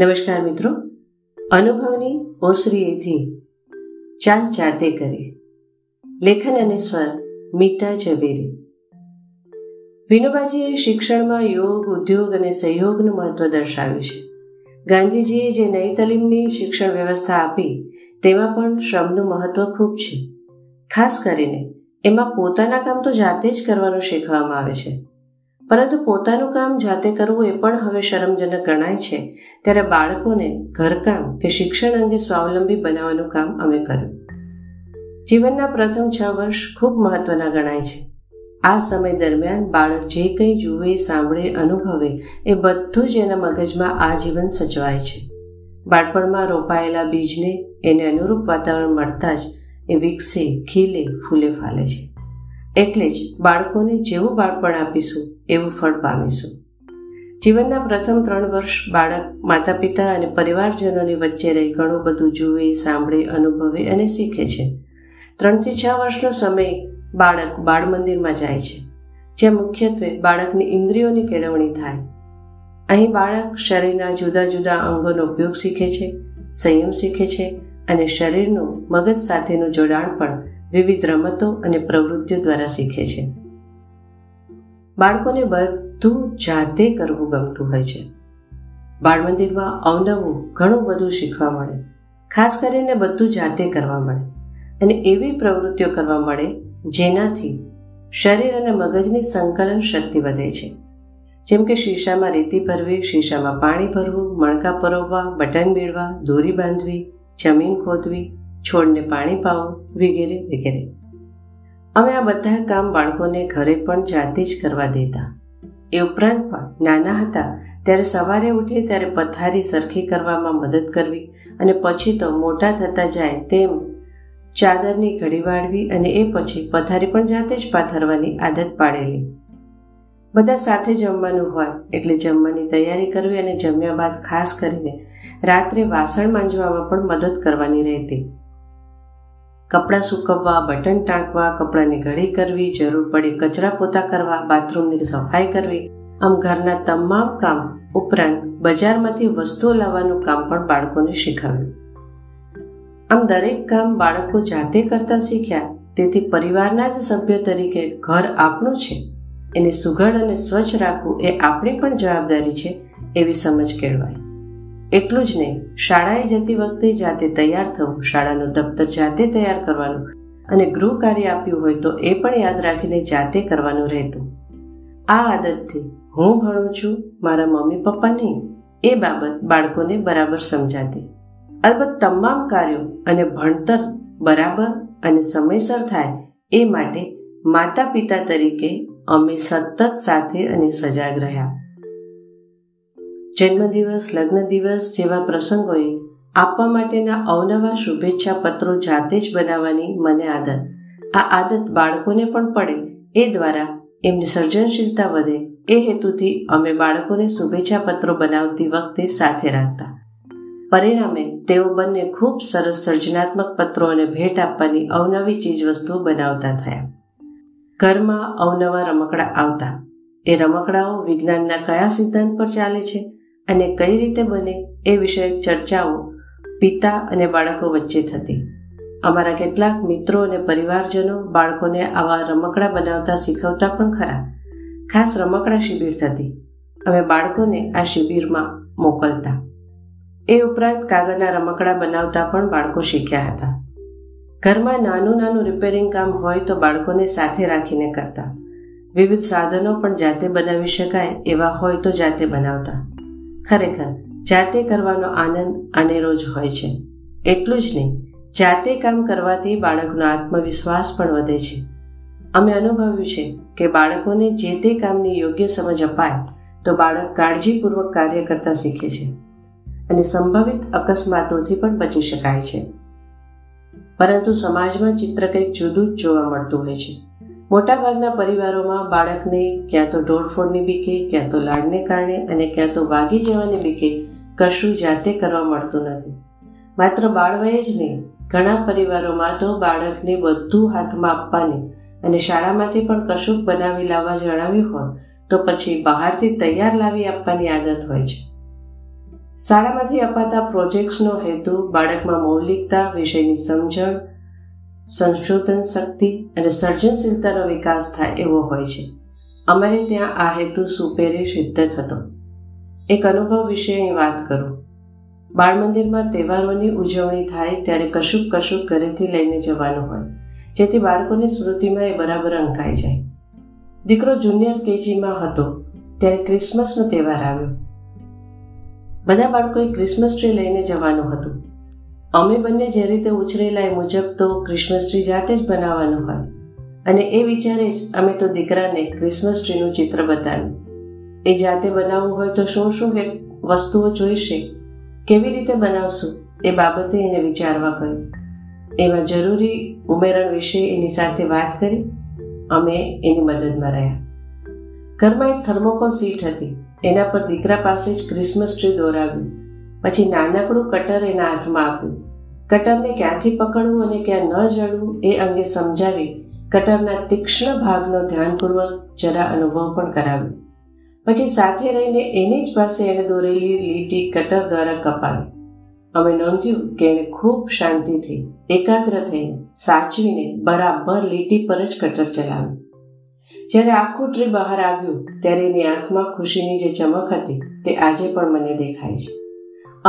નમસ્કાર મિત્રો. અનુભવની ઓસરીએથી ચાલ જાતે કરી. લેખન અને સ્વર મીતા ઝવેરી. વિનોબાજીએ શિક્ષણમાં યોગ, ઉદ્યોગ અને સહયોગનું મહત્વ દર્શાવ્યું છે. ગાંધીજીએ જે નઈ તાલીમની શિક્ષણ વ્યવસ્થા આપી, તેમાં પણ શ્રમનું મહત્વ ખૂબ છે. ખાસ કરીને, એમાં પોતાના કામ તો જાતે જ કરવાનું શીખવામાં આવે છે. પરંતુ પોતાનું કામ જાતે કરવું એ પણ હવે શરમજનક ગણાય છે. ત્યારે બાળકોને ઘરકામ કે શિક્ષણ અંગે સ્વાવલંબી બનાવવાનું કામ અમે કર્યું. જીવનના પ્રથમ છ વર્ષ ખૂબ મહત્વના ગણાય છે. આ સમય દરમિયાન બાળક જે કંઈ જુએ, સાંભળે, અનુભવે એ બધું જ એના મગજમાં આજીવન સચવાય છે. બાળપણમાં રોપાયેલા બીજને એને અનુરૂપ વાતાવરણ મળતા જ એ વિકસે, ખીલે, ફૂલે, ફાલે છે. એટલે જ બાળકોને જેવું બાળપણ આપીશું એવું ફળ પામીશું. જીવનના પ્રથમ ત્રણ વર્ષ બાળક માતા પિતા અને પરિવારજનોની વચ્ચે રહી ઘણું બધું જુએ, સાંભળે, અનુભવે અને શીખે છે. ત્રણથી છ વર્ષનો સમય બાળક બાળ મંદિરમાં જાય છે, જ્યાં મુખ્યત્વે બાળકની ઇન્દ્રિયોની કેળવણી થાય. અહીં બાળક શરીરના જુદા જુદા અંગોનો ઉપયોગ શીખે છે, સંયમ શીખે છે અને શરીરનું મગજ સાથેનું જોડાણ પણ વિવિધ રમતો અને પ્રવૃત્તિઓ દ્વારા શીખે છે. બાળકોને બધું જાતે કરવું ગમતું હોય છે. બાળ મંદિરમાં અવનવું ઘણું બધું શીખવા મળે. ખાસ કરીને બધું જાતે કરવા મળે. અને એવી પ્રવૃત્તિઓ કરવા મળે જેનાથી શરીર અને મગજની સંકલન શક્તિ વધે છે. જેમ કે શીશામાં રેતી ભરવી, શીશામાં પાણી ભરવું, મણકા પરોવવા, બટન મેળવા, દોરી બાંધવી, જમીન ખોદવી, છોડને પાણી પાવું, વગેરે વગેરે. અમે આ બધા કામ બાળકોને ઘરે પણ જાતે જ કરવા દેતા. એ ઉપરાંત પણ નાના હતા ત્યારે સવારે ઉઠે ત્યારે પથારી સરખી કરવામાં મદદ કરવી અને પછી તો મોટા થતા જાય તેમ ચાદરની ઘડી વાળવી અને એ પછી પથારી પણ જાતે જ પાથરવાની આદત પાડેલી. બધા સાથે જમવાનું હોય એટલે જમવાની તૈયારી કરવી અને જમ્યા બાદ ખાસ કરીને રાત્રે વાસણ માંજવામાં પણ મદદ કરવાની રહેતી. કપડાં સૂકવવા, બટન ટાંકવા, કપડાંની ઘડી કરવી, જરૂર પડે કચરા પોતા કરવા, બાથરૂમની સફાઈ કરવી. આમ ઘરના તમામ કામ ઉપરાંત બજારમાંથી વસ્તુઓ લાવવાનું કામ પણ બાળકોને શીખવ્યું. આમ દરેક કામ બાળકો જાતે કરતા શીખ્યા, તેથી પરિવારના જ સભ્ય તરીકે ઘર આપણું છે. એને સુઘડ અને સ્વચ્છ રાખવું એ આપણી પણ જવાબદારી છે, એવી સમજ કેળવાય. એટલું જ નહીં, શાળાએ જતી વખતે જાતે તૈયાર થવું, શાળાનું દફતર જાતે તૈયાર કરવાનું અને ગૃહ કાર્ય આપ્યું હોય તો એ પણ યાદ રાખીને જાતે કરવાનું રહેતું. આ આદતથી હું ભણું છું, મારા મમ્મી પપ્પા નહીં, એ બાબત બાળકોને બરાબર સમજાતી. અલબત્ત તમામ કાર્યો અને ભણતર બરાબર અને સમયસર થાય એ માટે માતા પિતા તરીકે અમે સતત સાથે અને સજાગ રહ્યા. જન્મદિવસ લગ્ન દિવસ જેવા પ્રસંગોએ આપવા માટેના અવનવા શુભેચ્છા પત્રો જાતે જ બનાવવાની મને આદત. આ આદત બાળકોને પણ પડે, એ દ્વારા એમની સર્જનશીલતા વધે. એ હેતુથી અમે બાળકોને શુભેચ્છા પત્રો બનાવતી વખતે સાથે રાખતા. પરિણામે તેઓ બંને ખૂબ સરસ સર્જનાત્મક પત્રો અને ભેટ આપવાની અવનવી ચીજવસ્તુઓ બનાવતા થયા. ઘરમાં અવનવા રમકડા આવતા. એ રમકડાઓ વિજ્ઞાનના કયા સિદ્ધાંત પર ચાલે છે? અને કઈ રીતે બને એ વિષયક ચર્ચાઓ પિતા અને બાળકો વચ્ચે થતી. અમારા કેટલાક મિત્રો અને પરિવારજનો બાળકોને આવા રમકડા બનાવતા શીખવતા પણ ખરા. ખાસ રમકડા શિબિર થતી. અમે બાળકોને આ શિબિરમાં મોકલતા. એ ઉપરાંત કાગળના રમકડા બનાવતા પણ બાળકો શીખ્યા હતા. ઘરમાં નાનું નાનું રિપેરિંગ કામ હોય તો બાળકોને સાથે રાખીને કરતા. વિવિધ સાધનો પણ જાતે બનાવી શકાય એવા હોય તો જાતે બનાવતા. ખરેખર, જાતે કરવાનો આનંદ અનેરો જ હોય છે. એટલું જ નહીં, જાતે કામ કરવાથી બાળકનો આત્મવિશ્વાસ પણ વધે છે. અમે અનુભવ્યું છે કે બાળકોને જે તે કામની યોગ્ય સમજ અપાય, તો બાળક કાળજીપૂર્વક કાર્ય કરતા શીખે છે અને સંભવિત અકસ્માતોથી પણ બચી શકાય છે. પરંતુ સમાજમાં ચિત્ર કંઈક જુદું જ જોવા મળતું હોય છે. મોટાભાગના પરિવારોમાં બાળકને ક્યાં તો ઢોળફોડની બીકે, ક્યાં તો લાડને કારણે અને ક્યાં તો વાગી જવાની બીકે કશું જાતે કરવા મળતું નથી. માત્ર બાળવયે જ નહીં, ઘણા પરિવારોમાં તો બાળકને બધું હાથમાં આપવાની અને શાળામાંથી પણ કશુંક બનાવી લાવવા જણાવ્યું હોય, તો પછી બહારથી તૈયાર લાવી આપવાની આદત હોય છે. શાળામાંથી અપાતા પ્રોજેક્ટ્સનો હેતુ બાળકમાં મૌલિકતા વિષયની સમજણ સંશોધન શક્તિ અને સર્જનશીલતાનો વિકાસ થાય એવો હોય છે. અમારે ત્યાં આ હેતુ સુપેરે સિદ્ધ થતો. એક અનુભવ વિશે અહીં વાત કરું. બાળ મંદિરમાં તહેવારોની ઉજવણી થાય ત્યારે કશુંક કશુંક ઘરેથી લઈને જવાનું હોય, જેથી બાળકોની સ્મૃતિમાં એ બરાબર અંકાઈ જાય. દીકરો જુનિયર કેજીમાં હતો, ત્યારે ક્રિસમસનો તહેવાર આવ્યો. બધા બાળકોએ ક્રિસમસ ટ્રી લઈને જવાનું હતું. અમે બંને જે રીતે ઉછરેલા એ મુજબ તો ક્રિસમસ ટ્રી જાતે જ બનાવવાનું હોય. અને એ વિચારે જ અમે તો દીકરાને ક્રિસમસ ટ્રીનું ચિત્ર બતાવ્યું. એ જાતે બનાવવું હોય તો શું શું વસ્તુઓ જોઈશે, કેવી રીતે બનાવશું, એ બાબતે એને વિચારવા કહ્યું. એમાં જરૂરી ઉમેરણ વિશે એની સાથે વાત કરી, અમે એની મદદમાં રહ્યા. ઘરમાં એક થર્મોકોલ સીટ હતી, એના પર દીકરા પાસે જ ક્રિસમસ ટ્રી દોરાવ્યું. પછી નાનકડું કટર એના હાથમાં આપ્યું. કટરને ક્યાંથી પકડવું અને ક્યાં ન જડવું એ અંગે સમજાવી કટરના તીક્ષ્ણ ભાગનો ધ્યાનપૂર્વક જરા અનુભવ પણ કરાવ્યો. પછી સાથે રહીને એની જ પાસે એને દોરેલી લીટી કટર દ્વારા કપાવી અમે નોંધ્યું કે એણે ખૂબ શાંતિથી, એકાગ્ર થઈને, સાચવીને બરાબર લીટી પર જ કટર ચલાવ્યું. જ્યારે આખું ટ્રી બહાર આવ્યું, ત્યારે એની આંખમાં ખુશીની જે ચમક હતી, તે આજે પણ મને દેખાય છે.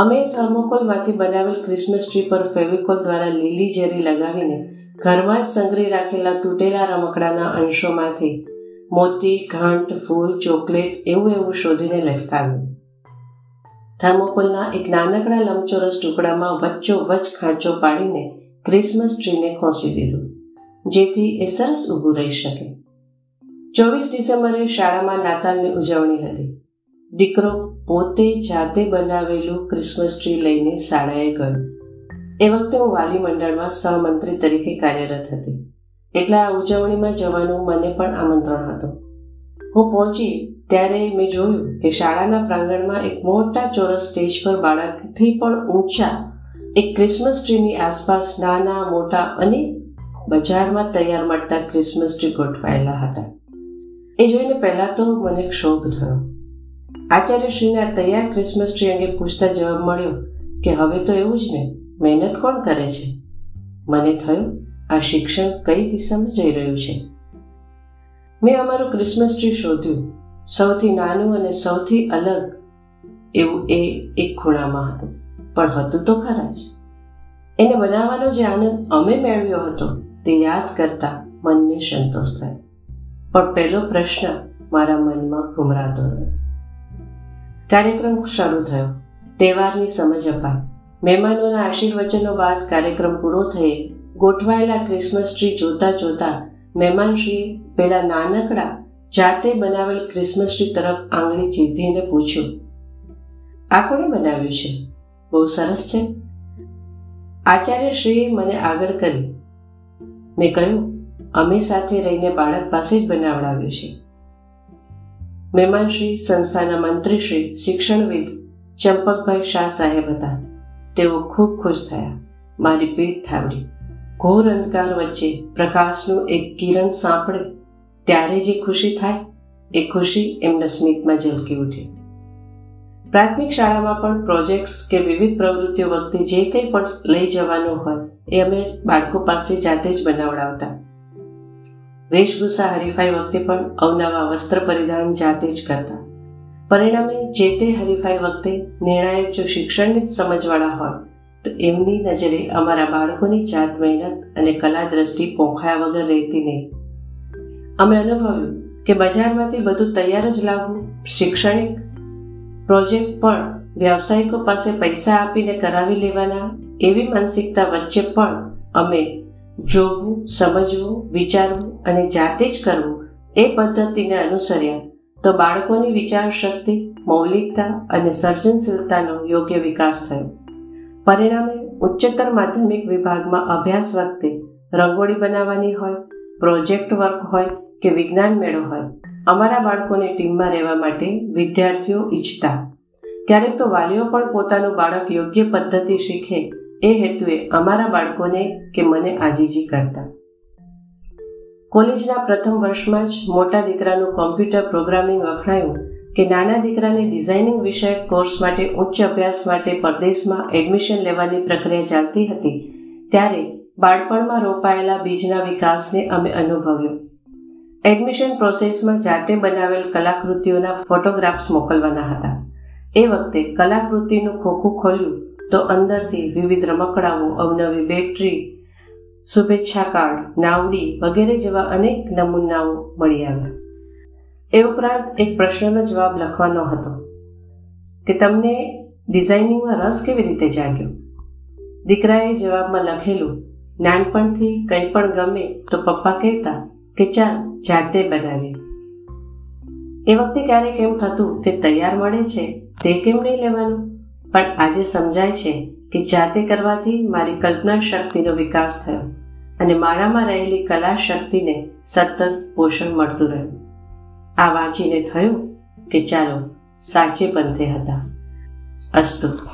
અમે થર્મોકોલમાંથી બનાવેલ ક્રિસમસ ટ્રી પર ફેવિકોલ દ્વારા લીલી ઝેરી લગાવીને ઘરમાં જ સંગ્રહી રાખેલા તૂટેલા રમકડાના અંશોમાંથી મોતી, ઘંટ, ફૂલ, ચોકલેટ એવું એવું શોધીને લટકાવ્યું. થર્મોકોલના એક નાનકડા લંબચોરસ ટુકડામાં વચ્ચો વચ ખાંચો પાડીને ક્રિસમસ ટ્રીને ખોસી દીધું, જેથી એ સરસ ઊભું રહી શકે. ચોવીસ ડિસેમ્બરે શાળામાં નાતાલની ઉજવણી હતી. દીકરો પોતે જાતે બનાવેલું ક્રિસમસ ટ્રી લઈને શાળાએ ગયો. એ વખતે હું વાલી મંડળમાં સહમંત્રી તરીકે કાર્યરત હતી. એટલે આ ઉજવણીમાં જવાનું મને પણ આમંત્રણ હતું. હું પહોંચી ત્યારે મેં જોયું કે શાળાના પ્રાંગણમાં એક મોટા ચોરસ સ્ટેજ પર બાળકથી પણ ઊંચા એક ક્રિસમસ ટ્રીની આસપાસ નાના, મોટા અને બજારમાં તૈયાર મળતા ક્રિસમસ ટ્રી ગોઠવાયેલા હતા. એ જોઈને પહેલાં તો મને ક્ષોભ થયો. આચાર્યશ્રીના તૈયાર ક્રિસમસ ટ્રી અંગે પૂછતા જવાબ મળ્યો કે હવે તો એવું જ ને, મહેનત કોણ કરે છે? મને થયું, આ શિક્ષણ કઈ દિશામાં જઈ રહ્યું છે? મેં અમારું ક્રિસમસ ટ્રી શોધ્યું, સૌથી નાનું અને સૌથી અલગ એવું એ એક ખૂણામાં હતું, પણ હતું તો ખરા જ. એને બનાવવાનો જે આનંદ અમે મેળવ્યો હતો, તે યાદ કરતા મનને સંતોષ થાય. પણ પહેલો પ્રશ્ન મારા મનમાં ઘુમરાતો રહ્યો. કાર્યક્રમ શરૂ થયો. તહેવારની સમજ અપાઈ. મહેમાનોના આશીર્વચનો બાદ કાર્યક્રમ પૂરો થઈ ગોઠવાયેલા ક્રિસમસ ટ્રી જોતા જોતા મહેમાનશ્રીએ પેલા નાનકડા જાતે બનાવેલ ક્રિસમસ ટ્રી તરફ આંગળી ચીંધીને પૂછ્યું, આ કોણે બનાવ્યું છે? બહુ સરસ છે. આચાર્યશ્રીએ મને આગળ કરી, મેં કહ્યું, અમે સાથે રહીને બાળક પાસે જ બનાવડાવ્યું છે. મહેમાનશ્રી સંસ્થાના મંત્રીશ્રી શિક્ષણવિદ ચંપકભાઈ શાહ સાહેબ હતા. તેઓ ખૂબ ખુશ થયા. મારી પીઠ થાવડી. ઘોર અંધકાર વચ્ચે પ્રકાશનું એક કિરણ સાંપડે. ત્યારે જે ખુશી થાય, એ ખુશી એમના સ્મિતમાં ઝલકી ઉઠી. પ્રાથમિક શાળામાં પણ પ્રોજેક્ટ્સ કે વિવિધ પ્રવૃત્તિઓ વખતે જે કંઈ પણ લઈ જવાનું હોય, એ અમે બાળકો પાસે જાતે જ બનાવડાવતા. વેશભૂષા હરીફાઈ વખતે પણ અવનવા વસ્ત્ર પરિધાન જાતે જ કરતા. પરિણામે જે તે હરીફાઈ વખતે નિર્ણાયક જો શિક્ષણની જ સમજવાળા હોય, તો એમની નજરે અમારા બાળકોની જાત મહેનત અને કલા દ્રષ્ટિ પોખાયા વગર રહેતી નહીં. અમે અનુભવ્યું કે બજારમાંથી બધું તૈયાર જ લાવવું શૈક્ષણિક પ્રોજેક્ટ પણ વ્યાવસાયિકો પાસે પૈસા આપીને કરાવી લેવાના એવી માનસિકતા વચ્ચે પણ અમે જોવું, સમજવું, વિચારવું અને જાતે જ કરવું એ પદ્ધતિને અનુસર્યા તો બાળકોની વિચાર શક્તિ મૌલિકતા અને સર્જનશીલતાનો યોગ્ય વિકાસ થયો. પરિણામે ઉચ્ચતર માધ્યમિક વિભાગમાં અભ્યાસ વખતે રંગોળી બનાવવાની હોય, પ્રોજેક્ટ વર્ક હોય કે વિજ્ઞાન મેળો હોય, અમારા બાળકોને ટીમમાં રહેવા માટે વિદ્યાર્થીઓ ઈચ્છતા. ક્યારેક તો વાલીઓ પણ પોતાનું બાળક યોગ્ય પદ્ધતિ શીખે એ હેતુએ અમારા બાળકોને કે મને આજીજી કરતા. કોલેજના પ્રથમ વર્ષમાં જ મોટા દીકરાનું કોમ્પ્યુટર પ્રોગ્રામિંગ વખણાયું કે નાના દીકરાને ડિઝાઇનિંગ વિષયક કોર્સ માટે ઉચ્ચ અભ્યાસ માટે પરદેશમાં એડમિશન લેવાની પ્રક્રિયા ચાલતી હતી, ત્યારે બાળપણમાં રોપાયેલા બીજના વિકાસને અમે અનુભવ્યો. એડમિશન પ્રોસેસમાં જાતે બનાવેલ કલાકૃતિઓના ફોટોગ્રાફ્સ મોકલવાના હતા. એ વખતે કલાકૃતિનું ખોખું ખોલ્યું તો અંદરથી વિવિધ રમકડાઓ, અવનવી બેટરી, શુભેચ્છા કાર્ડ, નાવડી વગેરે જેવા અનેક નમૂનાઓ મળી આવ્યા. એ ઉપરાંત એક પ્રશ્નનો જવાબ લખવાનો હતો કે તમને ડિઝાઇનિંગમાં રસ કેવી રીતે જાગ્યો? દીકરાએ જવાબમાં લખેલું, નાનપણથી કંઈ પણ ગમે તો પપ્પા કહેતા કે ચાલ જાતે બનાવી એ વખતે ક્યારેક એવું થતું કે તૈયાર મળે છે તે કેમ નહીં લેવાનું? પણ આજે સમજાય છે કે જાતે કરવાથી મારી કલ્પના શક્તિનો વિકાસ થયો અને મારામાં રહેલી કલા શક્તિને સતત પોષણ મળતું રહ્યું. આ વાંચીને થયું કે ચાલો સાચે પંથે હતા. અસ્તુ.